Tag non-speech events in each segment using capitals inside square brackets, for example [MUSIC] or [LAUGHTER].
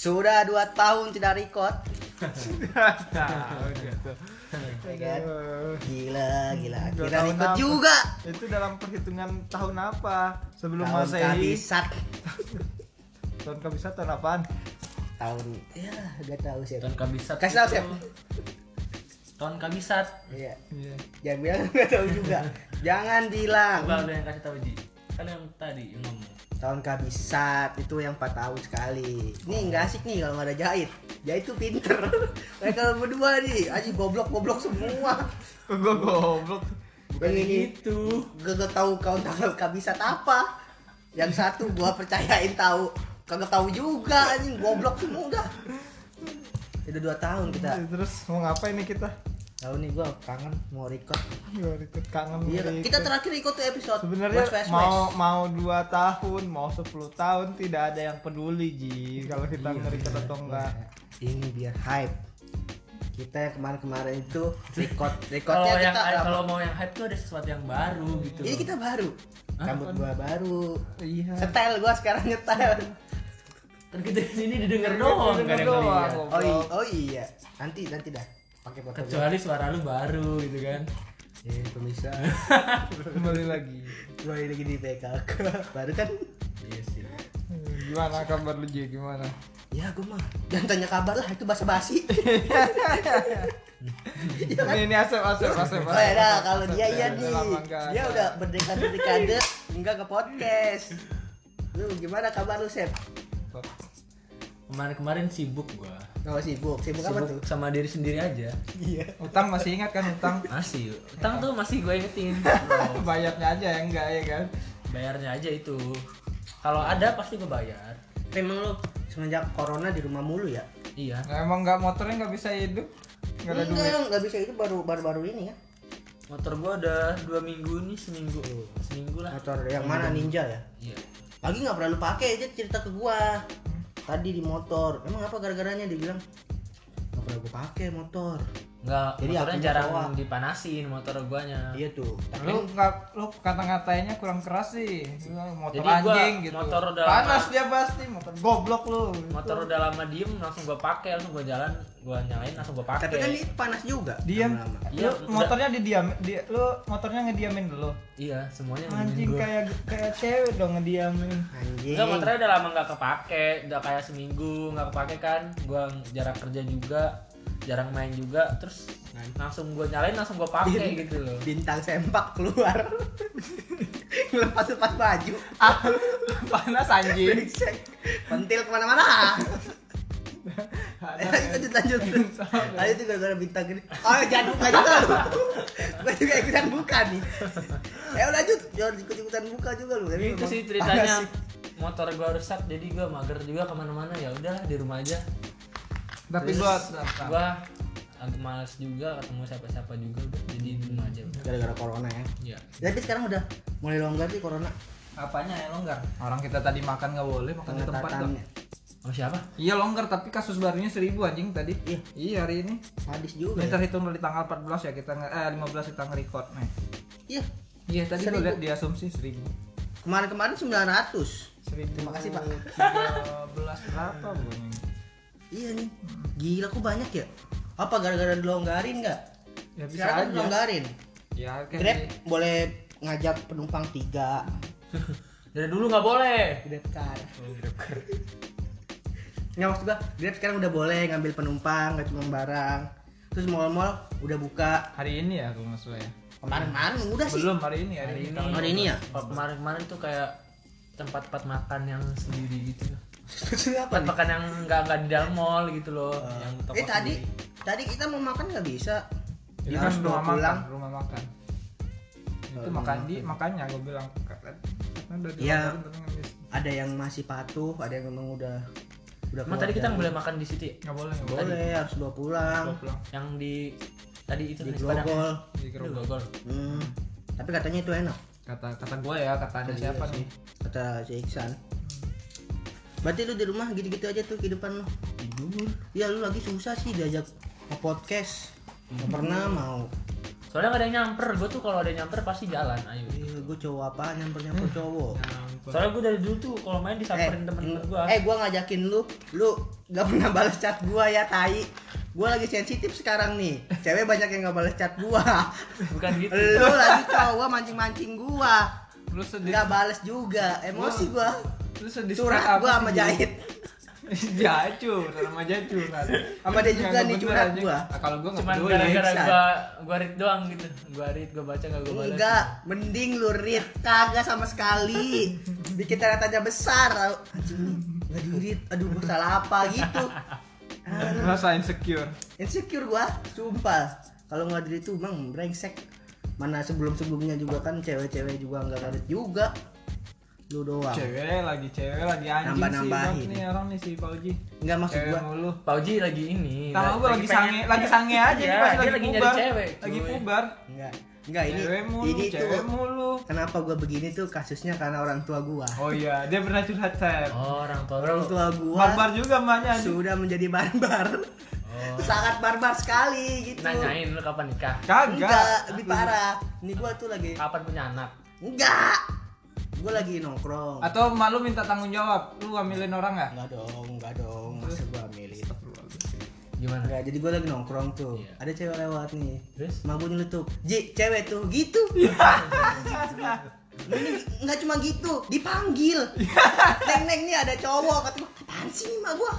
Sudah dua tahun tidak record. Gitu. Ya kan? Gila, gila. Kita record apa? juga. Itu dalam perhitungan tahun apa? Sebelum Tahun Masehi. kabisat. Tahun kabisat tahun apaan? Tahun ya gak tahu sih. Tahun kabisat. Kasih tahu Sep. Tahun kabisat. Iya. Iya. Jangan bilang gak tahu juga. Jangan bilang. Coba lu yang kasih tahu Ji. Kan yang tadi yang ngomong. Tahun kabisat itu yang 4 tahun sekali. Nih nggak asik nih kalau nggak ada jahit. Jahit tuh pinter. [LAUGHS] Mereka berdua nih, aja goblok-goblok semua. Kok [LAUGHS] gua goblok. Yang ini Itu. gak tahu kau tahun kabisat apa. Yang satu gua percayain tahu, kagak tahu juga anjing goblok semua udah. Udah dua tahun kita. Terus mau ngapain nih kita? Tahu nih gua kangen mau record. Gua ikut kangen. Iya, record. kita terakhir record tuh episode Sebenarnya mau mau dua tahun, mau 10 tahun tidak ada yang peduli Ji kalau kita Iya, nge-record atau enggak. Ini biar hype. Kita yang kemarin-kemarin itu record [LAUGHS] Kalau recordnya yang kita lama. kalau mau yang hype tuh ada sesuatu yang baru gitu. Ini kita baru. Hah? Rambut gua baru. Iya. Setel gua sekarang nyetel. Kan kita di sini didengar doang, Didengar kan yang doang. Oh, oh iya. Nanti nanti dah. Pakai gua. Kecuali suara lu baru gitu kan. Eh, pemirsa. [LAUGHS] Kembali lagi. Ini lagi di PKK. [LAUGHS] Baru kan? Iya sih. Hmm, Gimana kabar lu Ji? Gimana? Ya, gua mah. Jangan tanya kabar lah, itu basa-basi. [LAUGHS] Ini ini Asep Asep Asep. Oh ya Asep, kalau Asep, dia ya, iya udah nih. Dia udah berdekade-dekade enggak ke podcast. Lu gimana kabar lu, Sep? Kemarin-kemarin sibuk gua. Oh, sibuk. Sibuk apa tuh? Sibuk sama diri sendiri aja. Iya. Utang masih ingat kan utang? Masih. Utang tuh masih gue ingetin. [LAUGHS] Bayarnya aja ya enggak ya kan? Bayarnya aja itu. Kalau ada pasti gue bayar. Emang lu semenjak corona di rumah mulu ya? Iya. Nah, emang nggak motornya nggak bisa hidup? Nggak ada Enggak, duit. enggak bisa itu baru baru baru ini ya. Motor gua udah dua minggu nih seminggu. Seminggu lah. Motor yang mana Ninja ya? Iya. Lagi nggak pernah lu pakai dia cerita ke gua. Tadi di motor. Emang apa gara-garanya dia bilang? Nggak pernah gua pakai motor. Enggak, Jadi motornya jarang doang. dipanasin motor guanya. Iya tuh. Tapi Lu nggak lu kata-katanya kurang keras sih. Motor Jadi gua anjing gitu. motor udah Panas lama. dia pasti, motor goblok lu. Motor udah lama diem langsung gua pakai, langsung gua jalan, gua nyalain langsung gua pakai. tapi kan ini panas juga. Diam. Iya, motornya didiam, di, lu motornya ngediamin dulu. Iya, semuanya Anjing gua. kayak kayak cewek dong ngediamin. Anjing. Enggak, motornya udah lama nggak kepake, udah kayak seminggu nggak kepake kan. Gua jarak kerja juga, jarang main juga, terus langsung gua nyalain langsung gua pakai gitu loh. Bintang sempak keluar. [LAUGHS] Lepas-lepas baju. Ah, panas anjing. Pentil ke mana-mana. [LAUGHS] lanjut lanjut. Lanjut juga gara bintang gini oh jangan buka juga [LAUGHS] lu gue juga ikutan buka nih. Ya udah lanjut. Jangan ikut ikutan buka juga lu. Itu sih ceritanya. motor gua rusak jadi gua mager juga ke mana-mana. Ya udahlah di rumah aja Tapi Terus gua gua agak males juga ketemu siapa-siapa juga udah jadi di rumah aja gara-gara corona ya ya tapi sekarang udah mulai longgar sih corona apanya ya longgar orang kita tadi makan nggak boleh makan di tempat dong. oh siapa Iya longgar tapi kasus barunya seribu anjing tadi. Iya. Iya hari ini. hadis juga Ini ya? terhitung dari tanggal 14 ya kita eh 15 kita nge-record nih. iya Iya tadi Seribu. gue lihat di asumsi 1000. kemarin-kemarin 900 1000. Terima kasih, Pak. 13 berapa pokoknya. Iya nih gila kok banyak ya apa gara-gara dilonggarin nggak Ya bisa sekarang kan aja. dilonggarin Ya kayak grab boleh ngajak penumpang tiga [LAUGHS] dari dulu nggak boleh Grab car. Nggak maksud gua, Grab sekarang udah boleh ngambil penumpang, nggak cuma barang. Terus mall-mall udah buka. hari ini ya kalau nggak salah ya. Kemarin-kemarin udah sih. Belum hari ini hari, hari ini ini. Hari ini ya? Kemarin-kemarin tuh kayak tempat-tempat makan yang sendiri gitu Maksudnya apa makan yang nggak nggak di dalam mall gitu loh yang toko Eh tadi, sendiri. tadi kita mau makan nggak bisa. Itu Harus kan bawa rumah pulang. makan, rumah makan. Itu makan di makanya gue bilang udah Iya. nggak bisa. Ada yang masih patuh, ada yang memang udah udah Emang tadi kita nggak boleh makan di situ ya? Nggak boleh, nggak boleh. boleh harus bawa pulang Gua pulang yang di tadi itu di nasi padang. grogol. di grogol Hmm. Tapi katanya itu enak. Kata kata gue ya, kata Iya siapa sih. nih? Kata si Iksan. Berarti lu di rumah gitu-gitu aja tuh kehidupan lu. tidur Ya lu lagi susah sih diajak ke podcast. Nggak pernah mau. Soalnya nggak ada yang nyamper, gue tuh kalau ada yang nyamper pasti jalan, ayo. gue cowok apa nyamper nyamper cowok Nyampur. Soalnya gue dari dulu tuh kalau main disamperin temen-temen gue. eh gue ngajakin lu lu gak pernah balas chat gue ya tai gue lagi sensitif sekarang nih cewek banyak yang gak balas chat gue Bukan gitu. lu lagi cowok mancing mancing gue lu sedih nggak balas juga emosi gue lu sedih curhat gue [LAUGHS] sama jahit Jacu, sama Jacu kan. Sama dia juga nih curhat gua. Nah, kalau gua enggak Cuman peduli. gara-gara gue gue read doang gitu. Gue read, gue baca nggak gue balas. enggak mending lu read kagak sama sekali bikin tanda tanya besar anjing nggak di read aduh gua salah apa gitu [LAUGHS] Rasa insecure. insecure gua sumpah kalau nggak di itu emang brengsek mana sebelum sebelumnya juga kan cewek-cewek juga nggak ada juga lu doang Cewek lagi cewek lagi anjing Nambah-nambahin. sih. Bang, nih orang nih si Pauji. nggak maksud Cewek gua mulu. Pauji lagi ini. Tahu gua lagi pengen- sange, lagi sange [LAUGHS] aja nih pasti dia lagi lagi nyari pubar. cewek, Lagi pubar. nggak nggak ini Cewek mulu, ini cewek tuh mulu. kenapa gua begini tuh kasusnya karena orang tua gua Oh iya, dia pernah curhat Sep. Oh, orang tua orang tua gua Barbar juga emaknya anjing. sudah menjadi barbar Oh. [LAUGHS] sangat barbar sekali gitu Nanyain lu kapan nikah? Kagak. enggak lebih parah ini gua tuh lagi Kapan punya anak? enggak gua lagi nongkrong Atau malu minta tanggung jawab. Lu ngambilin orang enggak? enggak dong enggak dong masa gua milih Gimana? enggak jadi gua lagi nongkrong tuh Iya. ada cewek lewat nih Terus? Mak gue nyeletuk, Ji, cewek tuh gitu. [LAUGHS] Ini nggak cuma gitu, dipanggil. [LAUGHS] Neng neng nih ada cowok, kata apaan sih mak? Kata gua,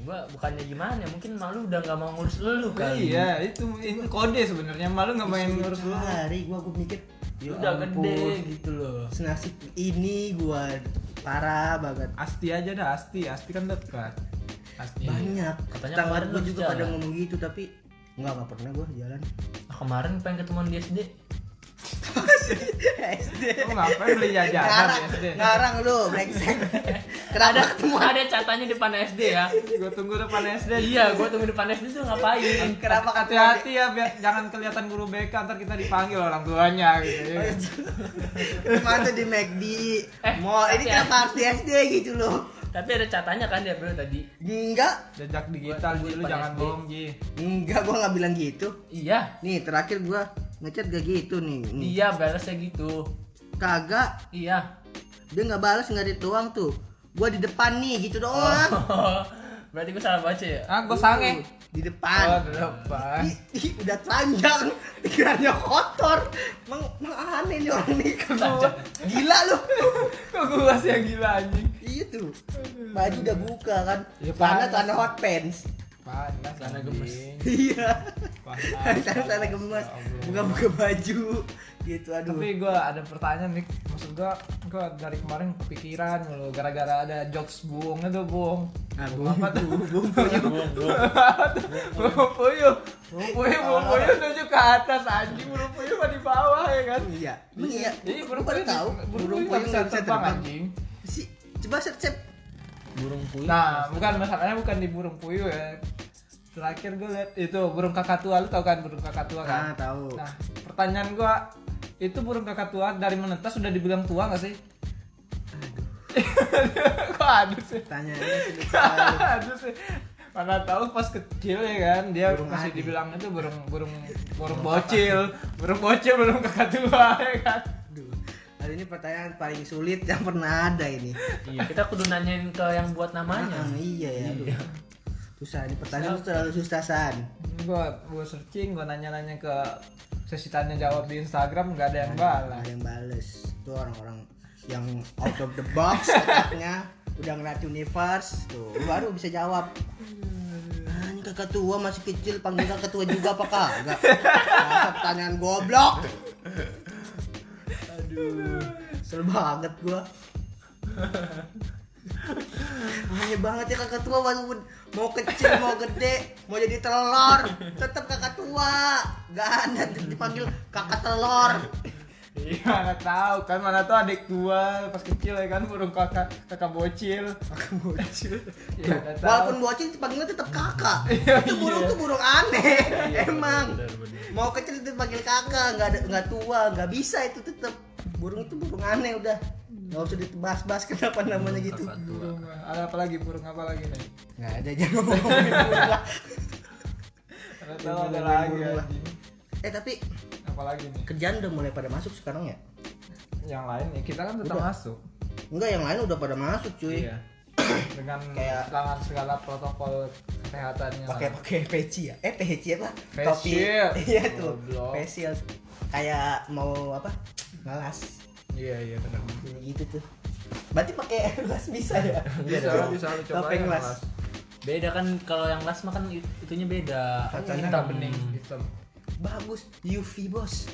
Gua bukannya gimana ya, mungkin malu udah nggak mau ngurus lu kali. Iya, itu itu kode sebenarnya. Malu nggak main ngurus lu. Hari gua gua mikir, ya Udah ampun, gede gitu loh. Senasib ini gua parah banget. Asti aja dah, Asti. Asti kan dekat. Asti. Banyak. Katanya kemarin gua juga jalan. pada ngomong gitu tapi Enggak, enggak pernah gua jalan. Ah, kemarin pengen ketemuan di SD. SD. Lu ngapain beli jajanan Ngarang, di SD? ngarang lu, brengsek. Kenapa ketemu Ada catanya depan SD ya. Gua tunggu depan SD. iya, gua tunggu depan SD tuh ngapain? Kenapa Hati-hati ya, biar jangan kelihatan guru BK ntar kita dipanggil orang tuanya gitu. ya. Ke mana tuh di McD? Eh, Mau ini kenapa harus di SD gitu loh? Tapi ada catanya kan dia bro tadi. Enggak, Jejak digital Gua- Ji, lu jangan SD. bohong Ji. enggak gua nggak bilang gitu. Iya. Nih terakhir gua ngechat gak gitu nih. nih. Iya, balasnya gitu. Kagak, Iya. dia nggak balas nggak di doang tuh. Gua di depan nih gitu doang. Oh, [LAUGHS] berarti gua salah baca ya? Ah, gua sange. Di Oh, depan. di depan. Ih, ih, udah telanjang, [LAUGHS] pikirannya kotor. Mang, mang aneh nih orang nih. [LAUGHS] Gila lu. Kok gua sih yang gila anjing? Iya tuh. Baju udah buka kan. Celana panas. celana hot pants. Panas Celana anjing. gemes. [LAUGHS] Iya. Panas. [LAUGHS] Panas. gemes. Ya. Buka-buka baju. Gitu aduh. Tapi gue ada pertanyaan nih, maksud gue, gue dari kemarin kepikiran mulu gara-gara ada jokes buung itu buung. Ah, Buung apa tuh? Buung puyuh. Buung puyuh, buung puyuh, buung puyuh nunjuk ke atas anjing, buung puyuh mah di bawah ya kan? Iya. Emang iya. Jadi burung puyuh tahu. burung Burung puyuh bisa terbang anjing. Si, coba search. Burung puyuh. Nah, bukan masalahnya bukan di burung puyuh ya. Terakhir gue liat itu burung kakak tua, lu tau kan burung kakak tua Ah, kan? tahu. Nah, pertanyaan gua itu burung kakak tua dari menetas sudah dibilang tua gak sih? [LAUGHS] Kok aduh sih? Tahu. [LAUGHS] aduh sih. Mana tahu pas kecil ya kan dia Burung masih adi. dibilang itu burung burung burung bocil, burung bocil burung kakak tua [LAUGHS] ya kan. Hari ini pertanyaan paling sulit yang pernah ada ini. Iya, kita kudu nanyain ke yang buat namanya. Ah, iya ya. Aduh. Susah ini pertanyaan tuh terlalu susah san. Gua gua searching, gua nanya-nanya ke sesi tanya jawab di Instagram nggak ada yang Ada balas. yang bales. Itu orang-orang yang out of the box [LAUGHS] otaknya udah ngeliat universe tuh baru bisa jawab ah, ini kakak tua masih kecil panggil kakak tua juga apa kagak Masa pertanyaan goblok aduh Kesel banget gua. [LAUGHS] Hanya banget ya kakak tua walaupun mau kecil mau gede mau jadi telur tetap kakak tua. Gak ada dipanggil kakak telur. Iya, mana tahu. Kan mana tahu adik gua pas kecil ya kan burung kakak kakak bocil. kakak bocil. Iya, nggak tahu. walaupun bocil dipanggilnya tetap kakak. [LAUGHS] Iya, itu burung iya. tuh burung aneh Iya, emang. mau kecil itu dipanggil kakak nggak ada nggak tua nggak bisa itu tetap burung itu burung aneh udah. Nggak usah ditebas-bas kenapa namanya gitu. Burung ada apa lagi? Burung apa lagi nih? nggak ada jangan ngomongin burung lah. Ada lagi eh tapi apalagi nih? kerjaan udah mulai pada masuk sekarang ya? Yang lain ya kita kan tetap Udah. masuk. Enggak yang lain udah pada masuk cuy. Iya. Dengan Kayak- dengan segala protokol kesehatannya. Pakai pakai peci ya? Eh peci apa? Face topi. Iya tuh shield kayak mau apa? Ngalas iya iya benar. Gitu tuh. Berarti pakai las bisa ya? Bisa bisa lu coba yang las. las. Beda kan kalau yang las mah kan it- itunya beda. kacanya Hitam. bening. Hitam. Bagus. UV bos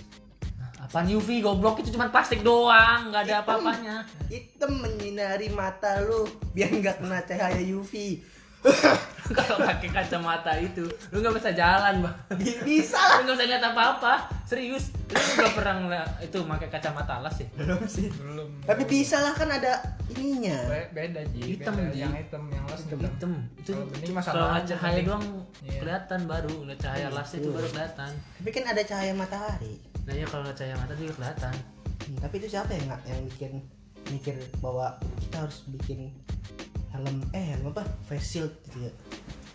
Apaan UV goblok itu cuma plastik doang, nggak ada apa-apanya. hitam menyinari mata lu biar nggak kena cahaya UV [LAUGHS] kalau pakai kacamata itu, lu nggak bisa jalan, Bang. Bi- bisa lah Lu nggak bisa lihat apa-apa. Serius, lu nggak pernah ngeliat itu pakai kacamata las ya? belum sih belum tapi bisa lah kan ada ininya Be- beda ji Hitam, beda. Ji. yang hitam yang las hitam, Hitam. Itu ngeliat aja, cahaya doang Iya. kelihatan baru, ngeliat cahaya las itu Gitu. baru kelihatan. tapi kan ada cahaya matahari Nah ya kalau cahaya mata juga kelihatan. Hmm, tapi itu siapa yang nggak yang bikin mikir bahwa kita harus bikin helm eh helm apa face shield gitu ya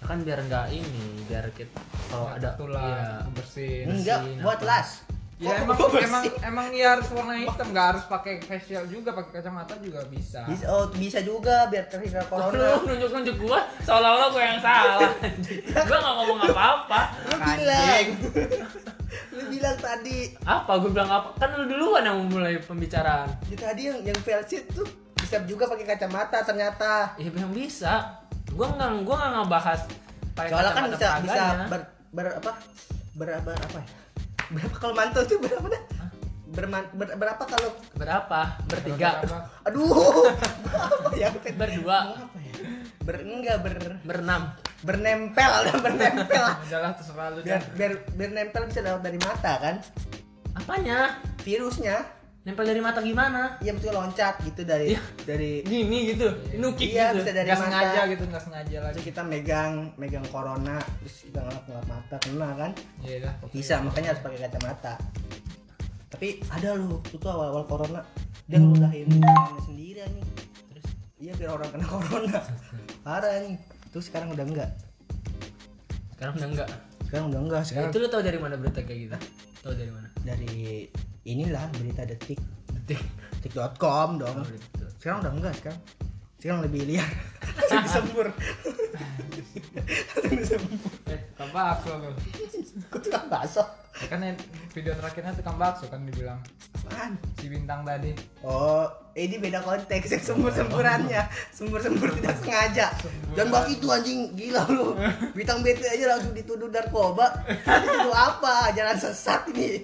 Ya kan biar nggak ini, biar kita kalau ada tulang iya. bersin enggak buat apa. las ya emang bersih? emang emang iya harus warna hitam nggak harus pakai facial juga pakai kacamata juga bisa bisa oh bisa juga biar terhindar Lu corona nunjuk-nunjuk gua seolah-olah gua yang salah. [LAUGHS] gua nggak ngomong apa-apa. lu bilang lu bilang tadi Apa? Gua bilang apa? Kan lu duluan yang memulai pembicaraan. ya, tadi yang yang shield tuh bisa juga pakai kacamata ternyata Ya yang bisa. Gua nggak gua nggak ngebahas pakai soalnya kan bisa bisa paganya. ber, ber apa ber, ber apa ya berapa kalau mantul tuh berapa dah Berman, ber, berapa kalau berapa? Bertiga, Berapa? aduh [LAUGHS] apa ya berdua, apa ya ber enggak ber berenam. Bernempel bernempel. [LAUGHS] Udahlah terserah lu biar biar biar nempel bisa lewat dari mata kan? Apanya? virusnya. Nempel dari mata gimana? iya maksudnya loncat gitu dari Iya. dari Gini gitu, nukik iya gitu. bisa dari nggak mata. sengaja gitu nggak sengaja lagi. Terus kita megang megang corona terus kita ngelap ngelap mata kena kan? Iya dah. Bisa? Makanya harus pakai kacamata. Tapi ada loh itu awal awal corona. Dia ngeludahin tangannya sendiri nih terus iya biar orang kena corona. [LAUGHS] Parah nih terus sekarang udah enggak Sekarang udah enggak. sekarang udah enggak sekarang Itu lu tahu dari mana berita kayak gitu? Tahu dari mana? dari inilah berita detik Detik. detik.com dong Oh, gitu. sekarang udah enggak sekarang sekarang lebih liar Langsung disembur Langsung disembur eh bakso lu kok tukang bakso kan yang video terakhirnya tukang bakso kan dibilang apaan si bintang tadi Oh, ini beda konteks yang sembur-semburannya. Sembur-sembur tidak sengaja. Jangan bahas itu anjing, gila lu. Bintang BT aja langsung dituduh narkoba. Itu apa? Jalan sesat ini.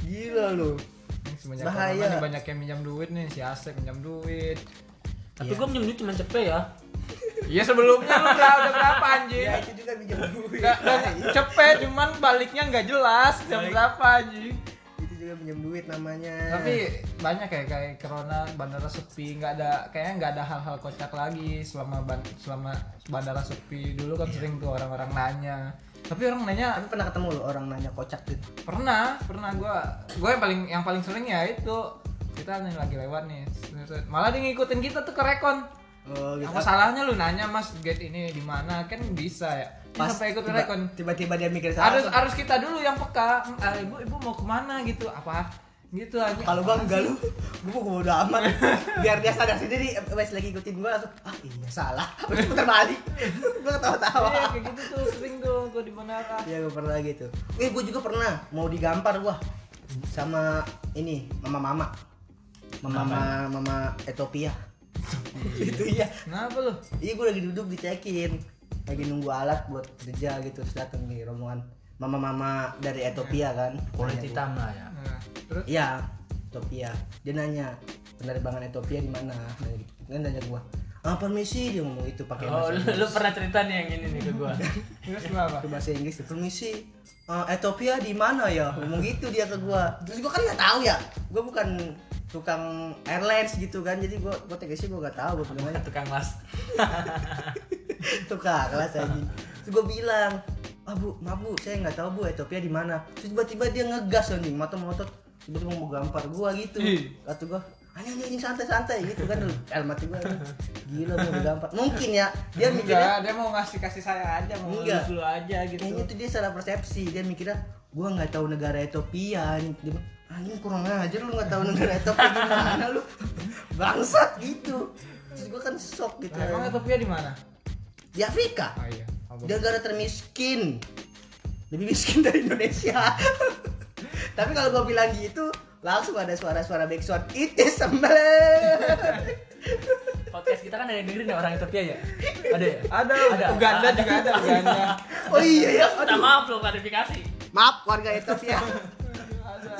Gila lu. Ini semenjak Bahaya. nih banyak yang minjam duit nih si Asep minjam duit Tapi Iya. gua minjem duit cuma cepet ya. Iya sebelumnya lu udah udah berapa anjing? Ya itu juga minjem duit. Nggak, dan cepet cuman baliknya nggak jelas jam Baik. berapa anjing? Itu juga minjem duit namanya. tapi banyak kayak kayak corona bandara sepi nggak ada kayaknya nggak ada hal-hal kocak lagi selama ban, selama bandara sepi. Dulu kan sering tuh orang-orang nanya. Tapi orang nanya tapi pernah ketemu lo orang nanya kocak gitu. pernah pernah gua. Gua yang paling yang paling sering ya itu. Kita nih lagi lewat nih. Malah dia ngikutin kita tuh ke rekon Oh, gitu. apa salahnya lu nanya mas gate ini di mana kan bisa ya Ini sampai ikut tiba- rekon tiba-tiba dia mikir salah. harus harus kita dulu yang peka "Ah, ibu ibu mau ke mana gitu apa gitu aja kalau gua enggak lu, gua mau udah amat. Biar dia sadar sendiri, wes lagi ikutin gua langsung, ah iya salah. Terus putar balik. [LAUGHS] gua ketawa-tawa. Iya, kayak gitu tuh sering tuh gua di bandara Iya gue pernah gitu. Eh gue juga pernah mau digampar gua sama ini mama mama mama mama mama Ethiopia. [LAUGHS] itu iya. kenapa lu Iya gue lagi duduk dicekin lagi nunggu alat buat kerja gitu terus datang nih rombongan mama mama dari Ethiopia kan. Kulit Nanya hitam lah ya. nah, terus Iya, Ethiopia. Dia nanya penerbangan Ethiopia di mana? Nanya gitu. Kan nanya gua. Ah, permisi dia ngomong itu pakai Oh, bahasa Inggris. lu pernah cerita nih yang ini nih ke gua. [LAUGHS] terus kenapa Pakai bahasa Inggris permisi. "Ah, Ethiopia di mana ya? Ngomong gitu dia ke gua. Terus gua kan nggak tahu ya. Gua bukan tukang airlines gitu kan. Jadi gua gua tegasnya gua nggak tahu gua namanya Tukang las. [LAUGHS] tukang kelas aja. Terus gua bilang, "Ah, Bu, maaf Bu, saya nggak tahu Bu Ethiopia di mana." Terus tiba-tiba dia ngegas anjing, mata melotot tiba-tiba mau gampar gua gitu. Kata gua, anjing anjing anjing, santai santai gitu kan dalam hati gue gila mau gampang mungkin ya dia mikirnya Enggak, dia mau ngasih kasih sayang aja, mau ngelus lu aja gitu. kayaknya tuh dia salah persepsi dia mikirnya gue nggak tahu negara Ethiopia dia bilang, anjing kurang ajar lu nggak tahu negara Ethiopia gimana lu bangsat gitu terus gue kan shock gitu Nah, emang Ethiopia di mana? di Afrika Oh iya. Dia negara termiskin lebih miskin dari Indonesia [LAUGHS] tapi kalau gue bilang gitu langsung ada suara-suara backsound it is a man Podcast kita kan ada yang dengerin ya orang Ethiopia ya? [LAUGHS] Ada ya? Ada, Ada. Uganda juga ada, Uganda. oh iya ya Minta maaf lo klarifikasi. maaf warga Ethiopia [LAUGHS]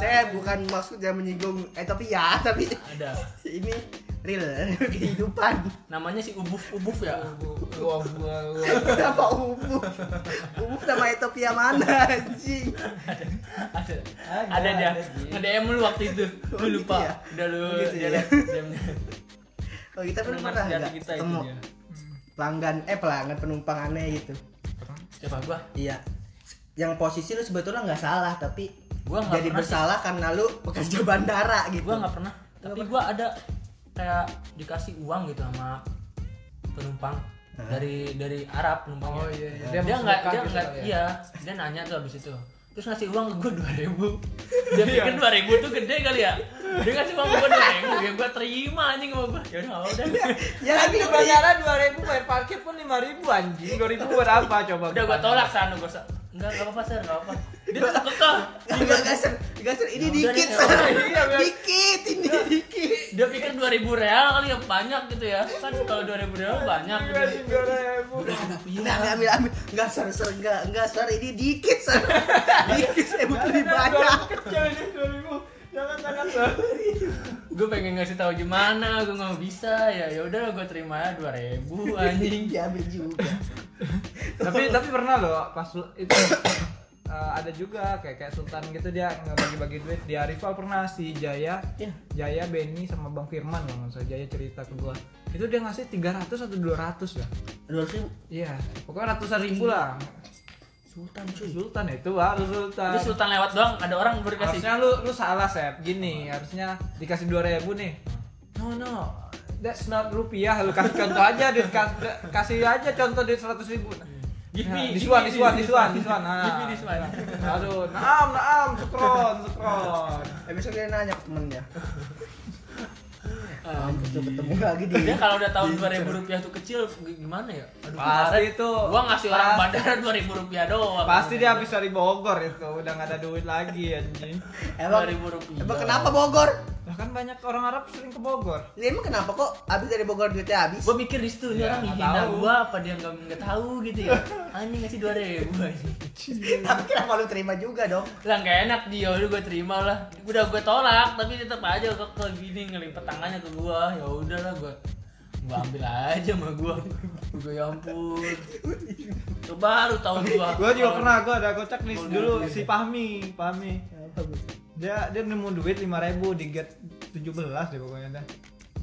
saya bukan maksudnya menyinggung Ethiopia [LAUGHS] tapi Ada. ini real kehidupan Namanya si Ubuf Ubuf ya. Wah. kenapa umum umum nama Ethiopia mana anjing Ada. Ada, Ada dia. ada, lu waktu itu. Oh, Lu gitu lupa. ya? Udah lu Oh, gitu dia ya? DM-nya. oh kita pernah pernah nggak kita itu ketemu dia. pelanggan eh pelanggan penumpang aneh gitu Siapa gua? iya yang posisi lu sebetulnya nggak salah tapi Gua nggak jadi pernah bersalah karena lu pekerja bandara gitu Gua nggak pernah. Tapi gua ada kayak dikasih uang gitu sama penumpang Hah? dari dari Arab penumpangnya. Oh iya, iya. Dia Dia nggak dia gitu nggak ya? iya dia nanya tuh abis itu terus ngasih uang ke gue dua ribu [LAUGHS] dia Iya. pikir dua ribu tuh gede kali ya dia ngasih uang ke gue dua ribu ya gue terima anjing sama gue ya udah nggak udah ya lagi di bandara 2000 bayar parkir pun 5000 anjing. 2000 buat apa coba? udah gue tolak sana gue enggak nggak apa-apa sir nggak apa dia tetap kekeh Enggak gaser, gaser ini Ya udah dikit, ya udah. Iya, dikit ini dikit. dia pikir dua ribu real kali ya banyak gitu ya kan kalau dua ribu real banyak gitu 2000. Enggak, ambil, ambil, ambil. Enggak, Sar, Sar, enggak, enggak, Sar, ini dikit, Sar. Dikit, saya butuh lebih banyak. Kecil ini 2000. Jangan jangan gue pengen ngasih tahu gimana gue nggak bisa. Ya ya udah gue terima ya dua ribu anjing. [LAUGHS] Diambil juga. tapi tapi pernah loh pas itu eh, ada juga kayak kayak Sultan gitu dia ngebagi-bagi duit. Di Arifal pernah si Jaya Iya. Jaya Benny sama Bang Firman nggak salah Jaya cerita ke gua. Itu dia ngasih 300 atau 200 ya Dua ribu? Iya pokoknya ratusan ribu lah Sultan cuy. Sultan itu baru Sultan Jadi sultan lewat doang ada orang baru kasih harusnya lu lu salah Sep gini harusnya dikasih 2000 nih no no that's not rupiah lu kasih contoh aja kas- kasih aja contoh duit 100 ribu Give Nah, me, this one, me, this one, this this one, one. this one. Nah, Give me this one. Aduh, naam, naam, sukron, sukron. Eh, besok dia nanya ke temennya. Tuh ketemu lagi di. Dia kalau udah tahu dua ribu rupiah tuh kecil gimana ya? Aduh, Pasti itu. Gua ngasih orang bandara dua ribu rupiah doang. Pasti dia habis dari Bogor itu, udah gak ada duit lagi anjing. Emang, 2000 rupiah. emang kenapa Bogor? Lah kan banyak orang Arab sering ke Bogor. Ya, emang kenapa kok habis dari Bogor duitnya habis? Gue mikir di situ ini Ya, orang menghina tahu. gua apa dia nggak nggak tahu gitu ya. Anjing ngasih dua ribu anjing. [LAUGHS] Tapi kenapa lu terima juga dong? Lah nggak enak dia, udah gue terima lah. Udah gue tolak, tapi tetap aja ke, ke gini ngelimpet tangannya ke gua. Ya udahlah gue gua ambil aja sama gua. [LAUGHS] Gua ya ampun. Coba lu tahu gua. Gua juga pernah, gua ada kocak nih dulu si Fahmi, Fahmi. Apa, Bu? Dia dia nemu duit 5000 di get 17 deh pokoknya dah.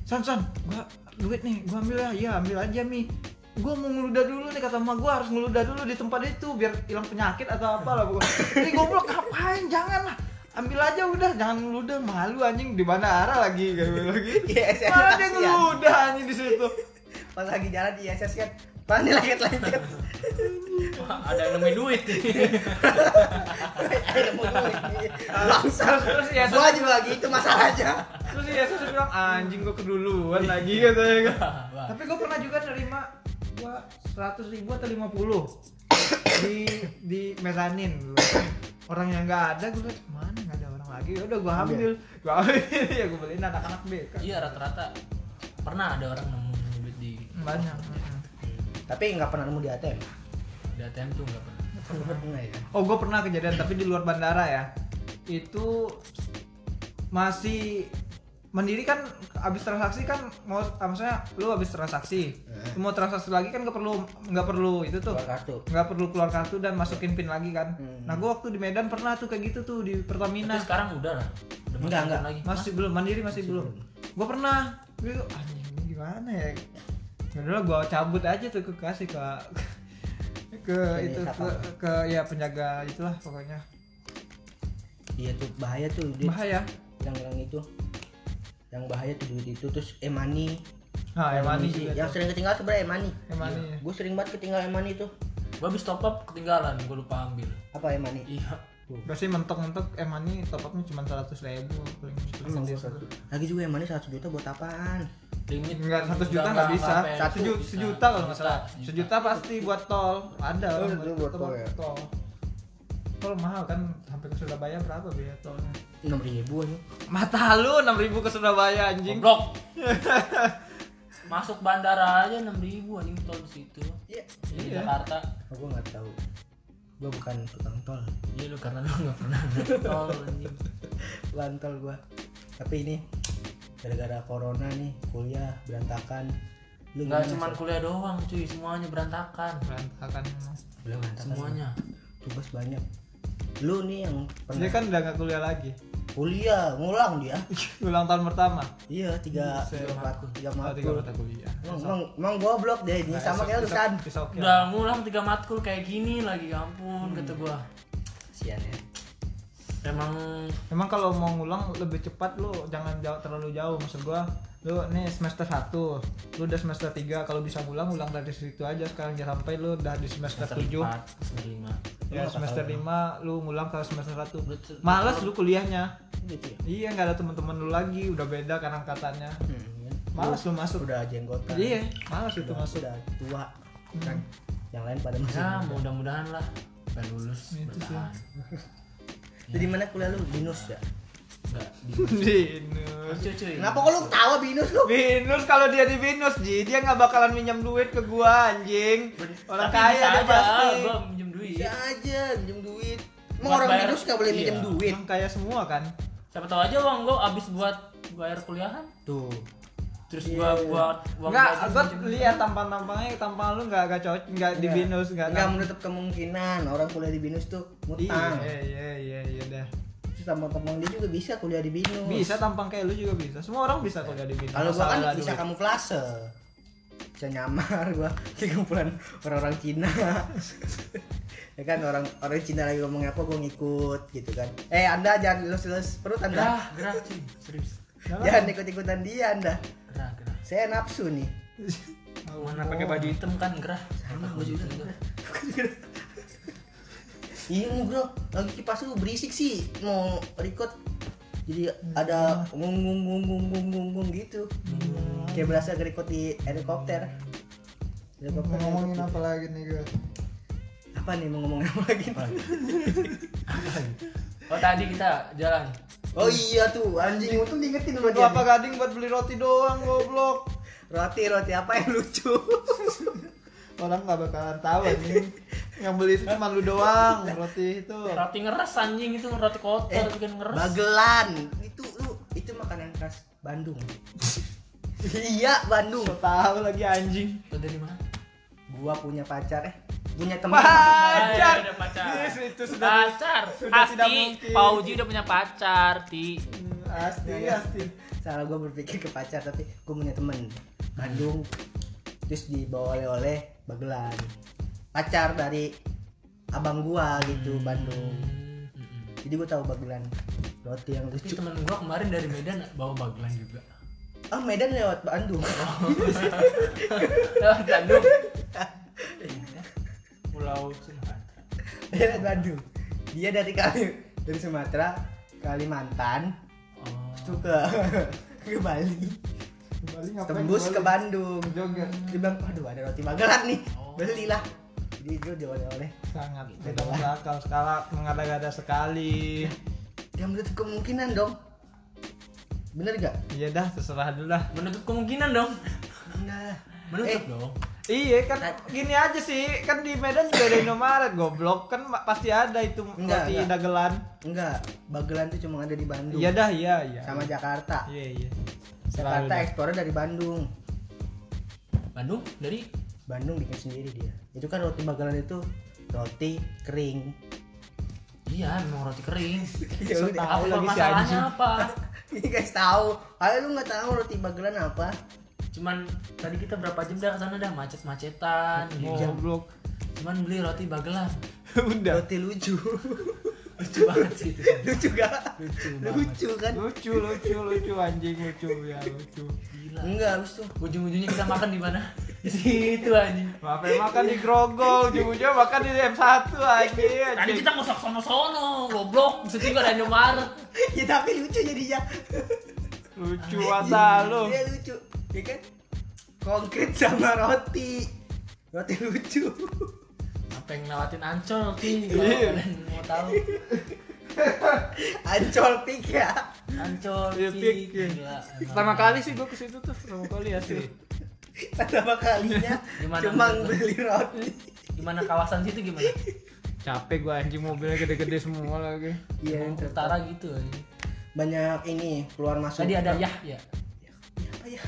San san, gua duit nih, gua ambil ya. Iya, ambil aja Mi. Gua mau ngeludah dulu nih kata emak gua harus ngeludah dulu di tempat itu biar hilang penyakit atau apa lah pokoknya. Ini goblok ngapain? Jangan lah. Ambil aja udah, jangan ngeludah malu anjing di bandara lagi kayak gitu lagi. [LAUGHS] Saya Mana dia ngeludah anjing di situ. Pas lagi jalan di ISS kan. Pan nih lengket-lengket. Wah, ada yang nemuin duit. Ayo mau duit. Bangsat. Terus ya Gua juga gitu masalahnya. Terus si Yesus bilang anjing gua keduluan lagi katanya kan. Tapi gua pernah juga nerima gua 100 ribu atau 50 di di mezanin. Orang yang nggak ada gua liat mana nggak ada orang lagi. Ya udah gua ambil. Gua ambil [LAUGHS] ya gua beliin anak-anak BK. Iya rata-rata pernah ada orang nemu duit di Banyak. Tapi nggak pernah nemu di ATM. di ATM tuh nggak pernah. Ya. Oh, gua pernah kejadian tapi di luar bandara ya. Itu masih mandiri kan abis transaksi kan mau ah, maksudnya lu abis transaksi Eh. mau transaksi lagi kan nggak perlu nggak perlu itu tuh nggak perlu keluar kartu dan masukin pin lagi kan Hmm. nah gua waktu di Medan pernah tuh kayak gitu tuh di Pertamina Tapi sekarang udah lah. Udah Enggak, enggak. lagi. masih belum mandiri masih, Masih belum belum. gua pernah gua anjing ini gimana ya udah gua cabut aja tuh ke kasih [LAUGHS] ke ke itu siapa? ke, ke ya penjaga itulah pokoknya Iya tuh bahaya tuh dia bahaya yang yang itu. yang bahaya tuh duit itu terus emani Nah, Emani Yang- juga. yang tuh. sering ketinggalan sebenarnya emani Emani. gue sering banget ketinggalan emani tuh Gua habis top up ketinggalan, gua lupa ambil. apa emani Iya. Berarti mentok-mentok Emani top upnya cuma 100 ribu paling lagi juga emani 100 juta buat apaan Limit Enggak 100 juta nggak bisa. sampai Satu Seju- juta. sejuta kalau nggak salah. Sejuta pasti buat tol. Ada Oh, buat tol ya? tol. Tol mahal kan sampai ke Surabaya berapa biaya tolnya? enam ribu aja Mata lu 6000 ke Surabaya anjing. Goblok. [LAUGHS] Masuk bandara aja 6000 anjing tol di situ. iya Di Iya. Jakarta. oh, gue nggak tahu gue bukan tukang tol Iya lu karena lu enggak pernah naik [LAUGHS] tol bukan tol gue tapi ini gara-gara corona nih kuliah berantakan lu Enggak gimana, cuma kuliah doang cuy, semuanya berantakan. Berantakan. kuliah berantakan Semuanya. tugas banyak lu nih yang pernah Dia kan udah nggak kuliah lagi. Kuliah ngulang dia [LAUGHS] Ulang tahun pertama. iya tiga tiga empat tiga Oh, tiga matkul mata kuliah. emang emang emang goblok deh ini Nah, sama kayak lu kan. Udah ngulang tiga matkul kayak gini lagi, ya ampun kata gua. sian ya Emang Emang kalau mau ngulang lebih cepat lu jangan jauh terlalu jauh maksud gua. Lu nih semester 1, lu udah semester 3 kalau bisa ngulang ulang dari situ aja sekarang jangan sampai lu udah di semester, semester 7. 4, semester 5. Ya semester apa 5 lu ngulang ke semester 1. Betul. Males lu kuliahnya. gitu ya Iya nggak ada teman-teman lu lagi, udah beda kan angkatannya. hmm, ya. Males lu masuk. udah jenggotan Iya, males itu masuk. udah tua kan yang lain pada masih Ya, muda. mudah-mudahan lah pengen lulus Itu sih. Jadi mana kuliah lu binus ya Enggak di [LAUGHS] Binus. cuy cuy. kenapa kok lu tawa binus lu Binus kalau dia di Binus, Ji, dia nggak bakalan minjem duit ke gua anjing. Orang Tapi kaya bisa dia aja, pasti. Gua minjem duit. bisa aja minjem duit emang Buat orang bayar- binus gak boleh iya. minjem duit Orang kaya semua kan. Siapa tahu aja uang gua habis buat bayar kuliahan. tuh Terus Iya, gua iya. buat uang Enggak, gaji gua lihat tampang-tampangnya tampang lu nggak nggak cocok, nggak di Nggak. Binus, nggak nggak menutup kemungkinan orang kuliah di binus tuh ngutang Iya, iya, iya, iya deh. Tampang-tampang dia juga bisa kuliah di binus Bisa tampang kayak lu juga bisa. Semua orang bisa kuliah di Binus. kalau gua kan bisa duit. kamuflase bisa nyamar gua di kumpulan orang-orang Cina ya kan orang orang Cina lagi ngomong apa gua ngikut gitu kan eh anda jangan lulus-lulus perut anda Gerah, gerah cuy. Serius. Jangan ikut-ikutan dia anda Gerah, gerah. saya nafsu nih [LAUGHS] Mana pakai baju hitam kan gerah. Sama baju hitam gerah. [LAUGHS] iya nih, bro lagi kipas lu berisik sih mau record. Jadi ada ngung ngung ngung ngung ngung ngung ngung gitu. Kayak berasa record di helikopter. Helikopter ngomongin apa lagi nih gue? apa nih mau ngomongin apa lagi? [LAUGHS] Oh tadi kita jalan. oh iya tuh anjing untung diingetin sama Lu dia. apa gading buat beli roti doang goblok. roti roti apa yang lucu? [LAUGHS] Orang nggak bakalan tahu anjing. Yang beli itu cuma lu doang roti itu. Roti ngeres anjing itu roti kotor eh bikin ngeres. bagelan itu lu itu makanan khas Bandung [LAUGHS] iya Bandung So tahu lagi anjing. Itu dari mana? gua punya pacar eh punya teman Pacar. Pacar. Yes, itu sudah pacar. sudah tidak Asti, mungkin. Pauji udah punya pacar, Ti. Asti, Iya. asti. salah gua berpikir ke pacar tapi gua punya temen Bandung terus dibawa oleh-oleh bagelan pacar dari abang gua gitu Bandung Mm-mm. jadi gua tahu bagelan roti yang lucu temen gua kemarin dari Medan bawa bagelan juga. ah Medan lewat Bandung [LAUGHS] Lewat Bandung. Pulau Sumatera. lewat Bandung dia dari kali dari Sumatera Kalimantan Oh. itu ke [LAUGHS] ke Bali ngapain tembus ke? Bandung Joget. dia bilang aduh ada roti bagelan nih Oh. belilah jadi itu dia oleh-oleh Sangat tidak masuk akal skala mengada-gada sekali. yang menutup kemungkinan dong bener gak? Iya dah, terserah dulu dah. Menutup kemungkinan dong. enggak Menutup Eh. dong. Iya kan gini aja sih, kan di Medan juga ada Indomaret goblok kan pasti ada itu Enggak, roti enggak. dagelan. enggak bagelan tuh cuma ada di Bandung Iya dah, iya iya. sama Jakarta Iya iya. Jakarta ekspornya dari Bandung Bandung dari Bandung bikin sendiri dia. Itu kan roti bagelan itu roti kering. Iya, memang roti kering. ya So udah tahu Apa lagi si masalahnya anjing. apa? [LAUGHS] ini guys tahu. Ayo lu nggak tahu roti bagelan apa? Cuman tadi kita berapa jam dah ke sana dah? Macet-macetan gitu. Goblok. Cuman beli roti bagelan. [LAUGHS] Udah. roti lucu. [LAUGHS] Lucu banget sih itu. Lucu gak lucu banget. lucu kan? Lucu lucu lucu anjing lucu. Ya lucu. Gila. Enggak habis tuh ujung-ujungnya kita makan di mana situ anjing Maaf makan di Grogol, ujung-ujungnya makan di M1 anjing. tadi kita mau sono sono goblok di situ juga ada Indomaret ya tapi lucu jadinya lucu mata lu. Iya lucu ya kan konkret sama roti roti lucu apa yang ngelewatin ancol sih kalau Iya. kalian mau tahu ancol pik ya ancol Iya, Ki. pik, iya. Pertama kali sih gua ke situ tuh, pertama kali asli. Pertama kalinya Gimana cuma beli roti. Gimana kawasan situ gimana? Capek gua anjing mobilnya gede-gede semua lagi. iya utara gitu anjing. banyak ini keluar masuk. Tadi ada Yah ya apa ya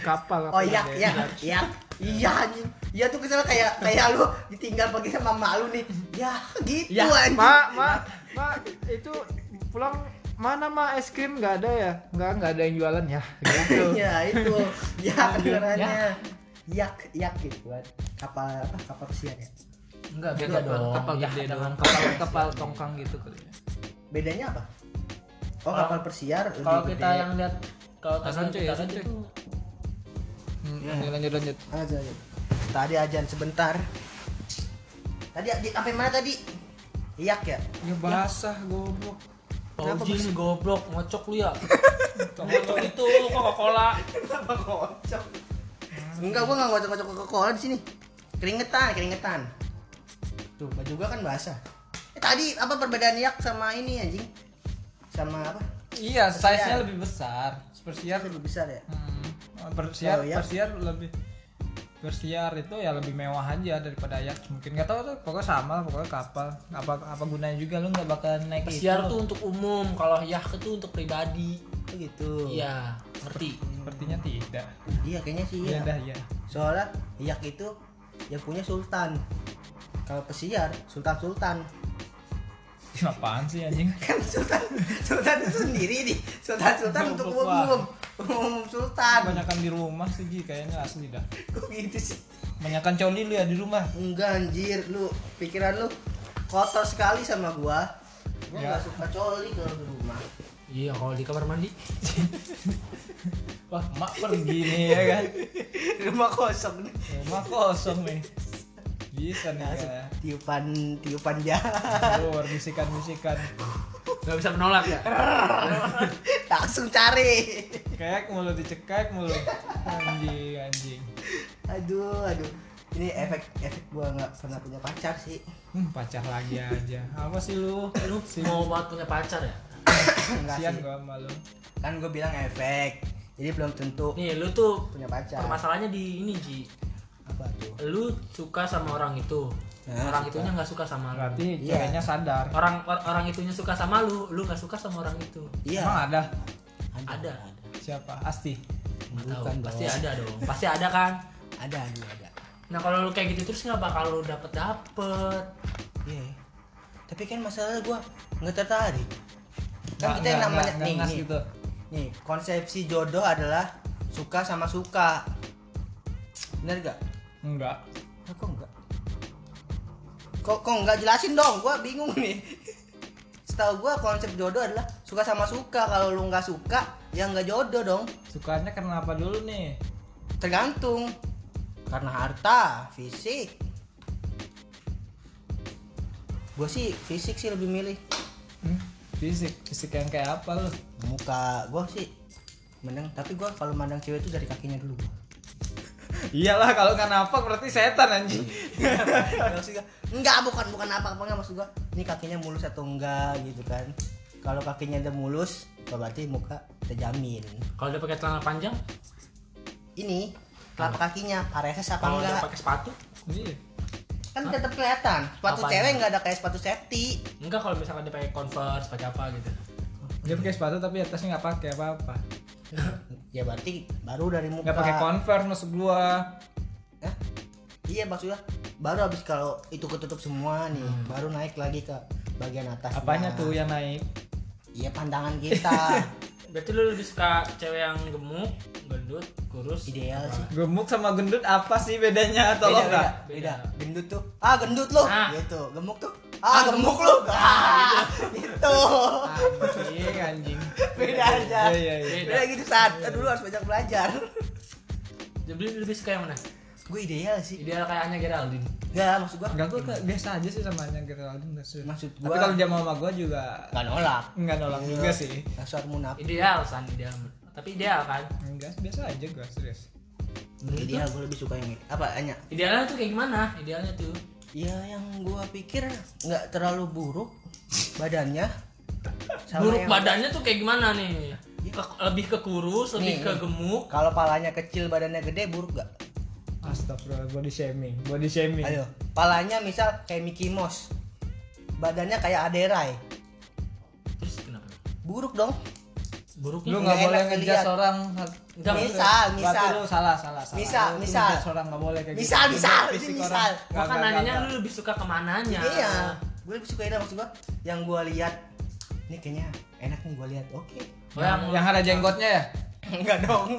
[LAUGHS] Kapal oh iya iya iya iya anjing. Iya tuh kesel kayak kayak lu ditinggal pergi sama mak lu nih. Ya gitu Ya, anjing. Mak, mak, mak, itu pulang mana mak es krim nggak ada ya? Nggak, nggak ada yang jualan ya. Gitu. [LAUGHS] ya itu ya Ya. kedengarannya yak yak gitu kan kapal apa kapal pesiar ya enggak Beda dong kapal gede dengan dong. Kapal kapal tongkang gitu kali ya. bedanya apa oh kapal persiar lebih kalau kita yang lihat kalau tadi itu Hmm, Ya. lanjut lanjut lanjut. aja aja. tadi ajan sebentar tadi di- sampai mana tadi yak ya Ya basah goblok. Nih goblok ngocok lu ya? [LAUGHS] Ngocok itu Coca Cola kenapa kocok enggak gua nggak ngocok-ngocok ke cola di sini. Keringetan keringetan. Tuh baju gua kan basah. Eh, tadi apa perbedaan yak sama ini anjing? Sama apa? Iya, size-nya lebih besar. Persiar lebih besar ya? Hmm, persiar, yak? persiar lebih persiar itu ya lebih mewah aja daripada ayak. Mungkin nggak tahu tuh pokoknya sama lah, pokoknya kapal. Apa apa gunanya juga lu nggak bakal naik pesiar itu? tuh untuk umum kalau Yah itu untuk pribadi. Oh gitu. Iya ngerti. sepertinya tidak. Iya kayaknya sih iya. Iya dah ya soalnya yak itu yang punya sultan. Kalau pesiar sultan sultan apaan sih anjing? [LAUGHS] Kan sultan sultan itu sendiri nih. Sultan sultan untuk umum umum sultan. Kebanyakan di rumah sih Ji, kayaknya asli dah. Kok gitu sih? Kebanyakan coli lu ya di rumah. Enggak anjir. Lu pikiran lu kotor sekali sama gua. Gua Ya. nggak suka coli kalau di rumah. Iya kalau di kamar mandi. [LAUGHS] Wah mak pergi nih ya kan? Rumah kosong nih. Rumah kosong nih bisa nih ya. tiupan tiupan jalan. Keluar bisikan bisikan nggak bisa menolak ya? Langsung cari. Kek mulu dicekek mulu. Anjing anjing. Aduh aduh. Ini efek efek gua nggak pernah punya pacar sih. Hmm, pacar lagi aja. Apa sih lu? Lu mau buat punya pacar ya? Enggak kasian sih. gua sama lu. Kan gua bilang efek. Jadi belum tentu nih lu tuh punya pacar. permasalahannya di ini Ji apa tuh? Lu suka sama orang itu. Nah, orang suka. itunya nggak suka sama lu. Berarti Iya. ceweknya sadar. Orang or- orang itunya suka sama lu lu nggak suka sama orang itu. Iya. Emang ada? Ada. siapa? Asti? Nggak tahu. Bukan pasti ada dong. Pasti ada kan? Ada ada ada. Nah kalau lu kayak gitu terus nggak bakal lu dapet dapet. Iya tapi kan masalahnya gua nggak tertarik. Kan Nggak- kita yang namanya nih, nih, gitu nih konsepsi jodoh adalah suka sama suka. Bener gak? Enggak Ah, kok enggak? Kok kok enggak jelasin dong? Gua bingung nih. [LAUGHS] Setahu gua konsep jodoh adalah suka sama suka. Kalau lu nggak suka, ya nggak jodoh dong. sukanya karena apa dulu nih Tergantung. Karena harta, fisik. Gua sih fisik sih lebih milih. hmm? fisik fisik yang kayak apa lu Muka gua sih menang, tapi gua kalau mandang cewek itu dari kakinya dulu. Iyalah kalau nggak napak berarti setan anjing. Enggak bukan bukan apa apa enggak maksud gua ini kakinya mulus atau enggak gitu kan. Kalau kakinya udah mulus berarti muka terjamin kalau dia pakai celana panjang? Ini telapak kakinya pareses apa dia enggak? pakai sepatu? Iya. Kan tetap kelihatan sepatu Apanya? cewek enggak ada kayak sepatu safety. Enggak kalau misalkan dia pakai converse pakai apa gitu. Dia pakai sepatu tapi atasnya nggak pakai apa apa [LAUGHS] ya berarti baru dari muka. Nggak pakai converse maksud gua. Hah? iya maksudnya baru habis kalau itu ketutup semua nih Hmm. baru naik lagi ke bagian atas apanya tuh yang naik? Iya pandangan kita. [LAUGHS] Berarti lu lebih suka cewek yang gemuk gendut kurus? Ideal apa? sih. gemuk sama gendut apa sih bedanya? Tolong beda, beda, nggak? beda. Gendut tuh ah gendut loh Ah. gitu. Gemuk tuh ah gemuk lu. ah gitu. Anjing anjing beda aja iya iya iya beda gitu saat dulu harus banyak belajar Jadi lebih suka yang mana? gue ideal sih Ideal kayaknya Geraldine. Enggak, maksud gua Enggak gue biasa aja sih sama yang kita Aldin maksud. Maksud Tapi gua- kalau dia mau sama gue juga nggak nolak enggak nolak juga sih. dasar munafik Ideal san ideal. Tapi ideal kan? Enggak, biasa aja gue serius. ideal gue lebih suka yang apa hanya Idealnya tuh kayak gimana? Idealnya tuh. ya yang gua pikir nggak terlalu buruk badannya Sama Buruk yang- badannya tuh kayak gimana nih? Ke- lebih ke kurus, lebih Nih, ke gemuk. kalau palanya kecil badannya gede buruk gak Astagfirullah, body shaming, body shaming. ayo palanya misal kayak Mickey Mouse badannya kayak Aderai Terus kenapa? buruk dong Buruk Lu Nggak boleh enak ngejat dilihat. orang. Nggak, misal Berarti misal lu salah, salah, salah. Misal, Lu misal. ngejudge orang nggak boleh kayak Misal, gitu. misal, misal. Nggak, Maka nggak, nanyanya nggak. lu lebih suka ke mananya? iya gue lebih suka ini maksud gua yang gua lihat ini kayaknya enak nih gua lihat oke Oh, yang, Yang ada jenggotnya ya? [LAUGHS] enggak dong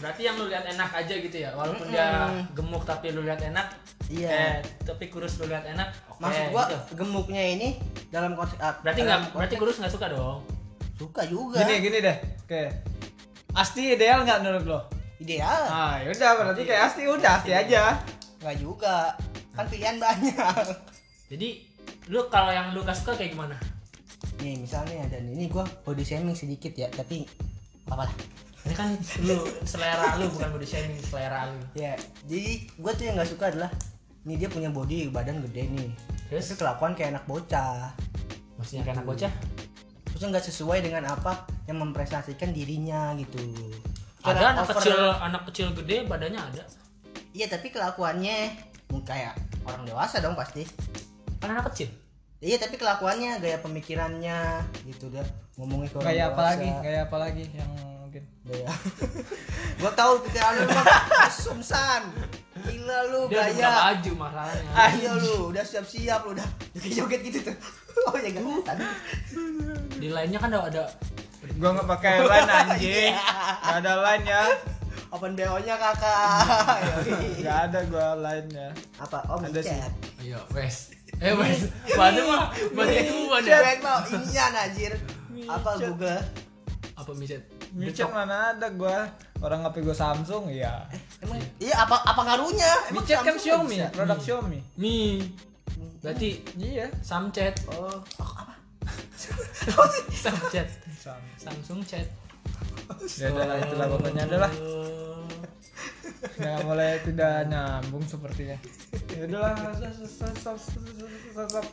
berarti yang lu lihat enak aja gitu ya. Walaupun dia Mm-mm. gemuk tapi lu lihat enak. iya Eh, tapi kurus lu lihat enak. Oke. maksud gua gitu. gemuknya ini dalam konsep ah, Berarti dalam nggak berarti kurus nggak suka dong. suka juga Gini, gini deh. Oke. Asti ideal nggak menurut lo? ideal Ah, yaudah berarti kayak Asti udah Asti aja. nggak juga kan pilihan banyak Jadi lu kalau yang lu gak suka kayak gimana? Nih misalnya ada nih ini gua body shaming sedikit ya tapi apa lah Ini kan lu selera lu bukan body shaming selera lu. ya jadi gua tuh yang nggak suka adalah ini dia punya body badan gede nih Terus? tapi kelakuan kayak anak bocah Maksudnya kayak anak bocah? terusnya nggak sesuai dengan apa yang memprestasikan dirinya gitu Ada anak over- kecil anak kecil gede badannya ada. iya tapi kelakuannya kayak orang dewasa dong pasti Kan anak kecil. Iya tapi kelakuannya gaya pemikirannya gitu dah ngomongnya ke Kayak apa dewasa. lagi? Kayak apa lagi yang mungkin? Gaya. [LAUGHS] gua tahu pikiran lu mah sumsan gila lu Dia udah gaya baju masalahnya. ayo lu udah siap-siap lu udah joget gitu tuh [LAUGHS] oh ya gak kelihatan Di lainnya kan ada ada Gua nggak pakai [LAUGHS] line anjing. Iya. Nggak ada line ya. open bo nya kakak. Nggak ada gua line nya. apa oh Ada sih. Iya, wes. Eh, wes. Badu mah, badu itu ada. Chat mau ininya anjir apa. Google Apa micet? Micet mana ada gua. Orang HP gua Samsung ya. emang iya apa apa ngaruhnya Micet kan Xiaomi, produk Xiaomi. Mi. Berarti Iya. Samchat. oh oh, apa [LAUGHS] Samchat. Sam. Samsung chat. Ya udah lah itulah pokoknya adalah. Nggak boleh tidak nyambung sepertinya. Ya udahlah. stop, stop, stop, stop, stop.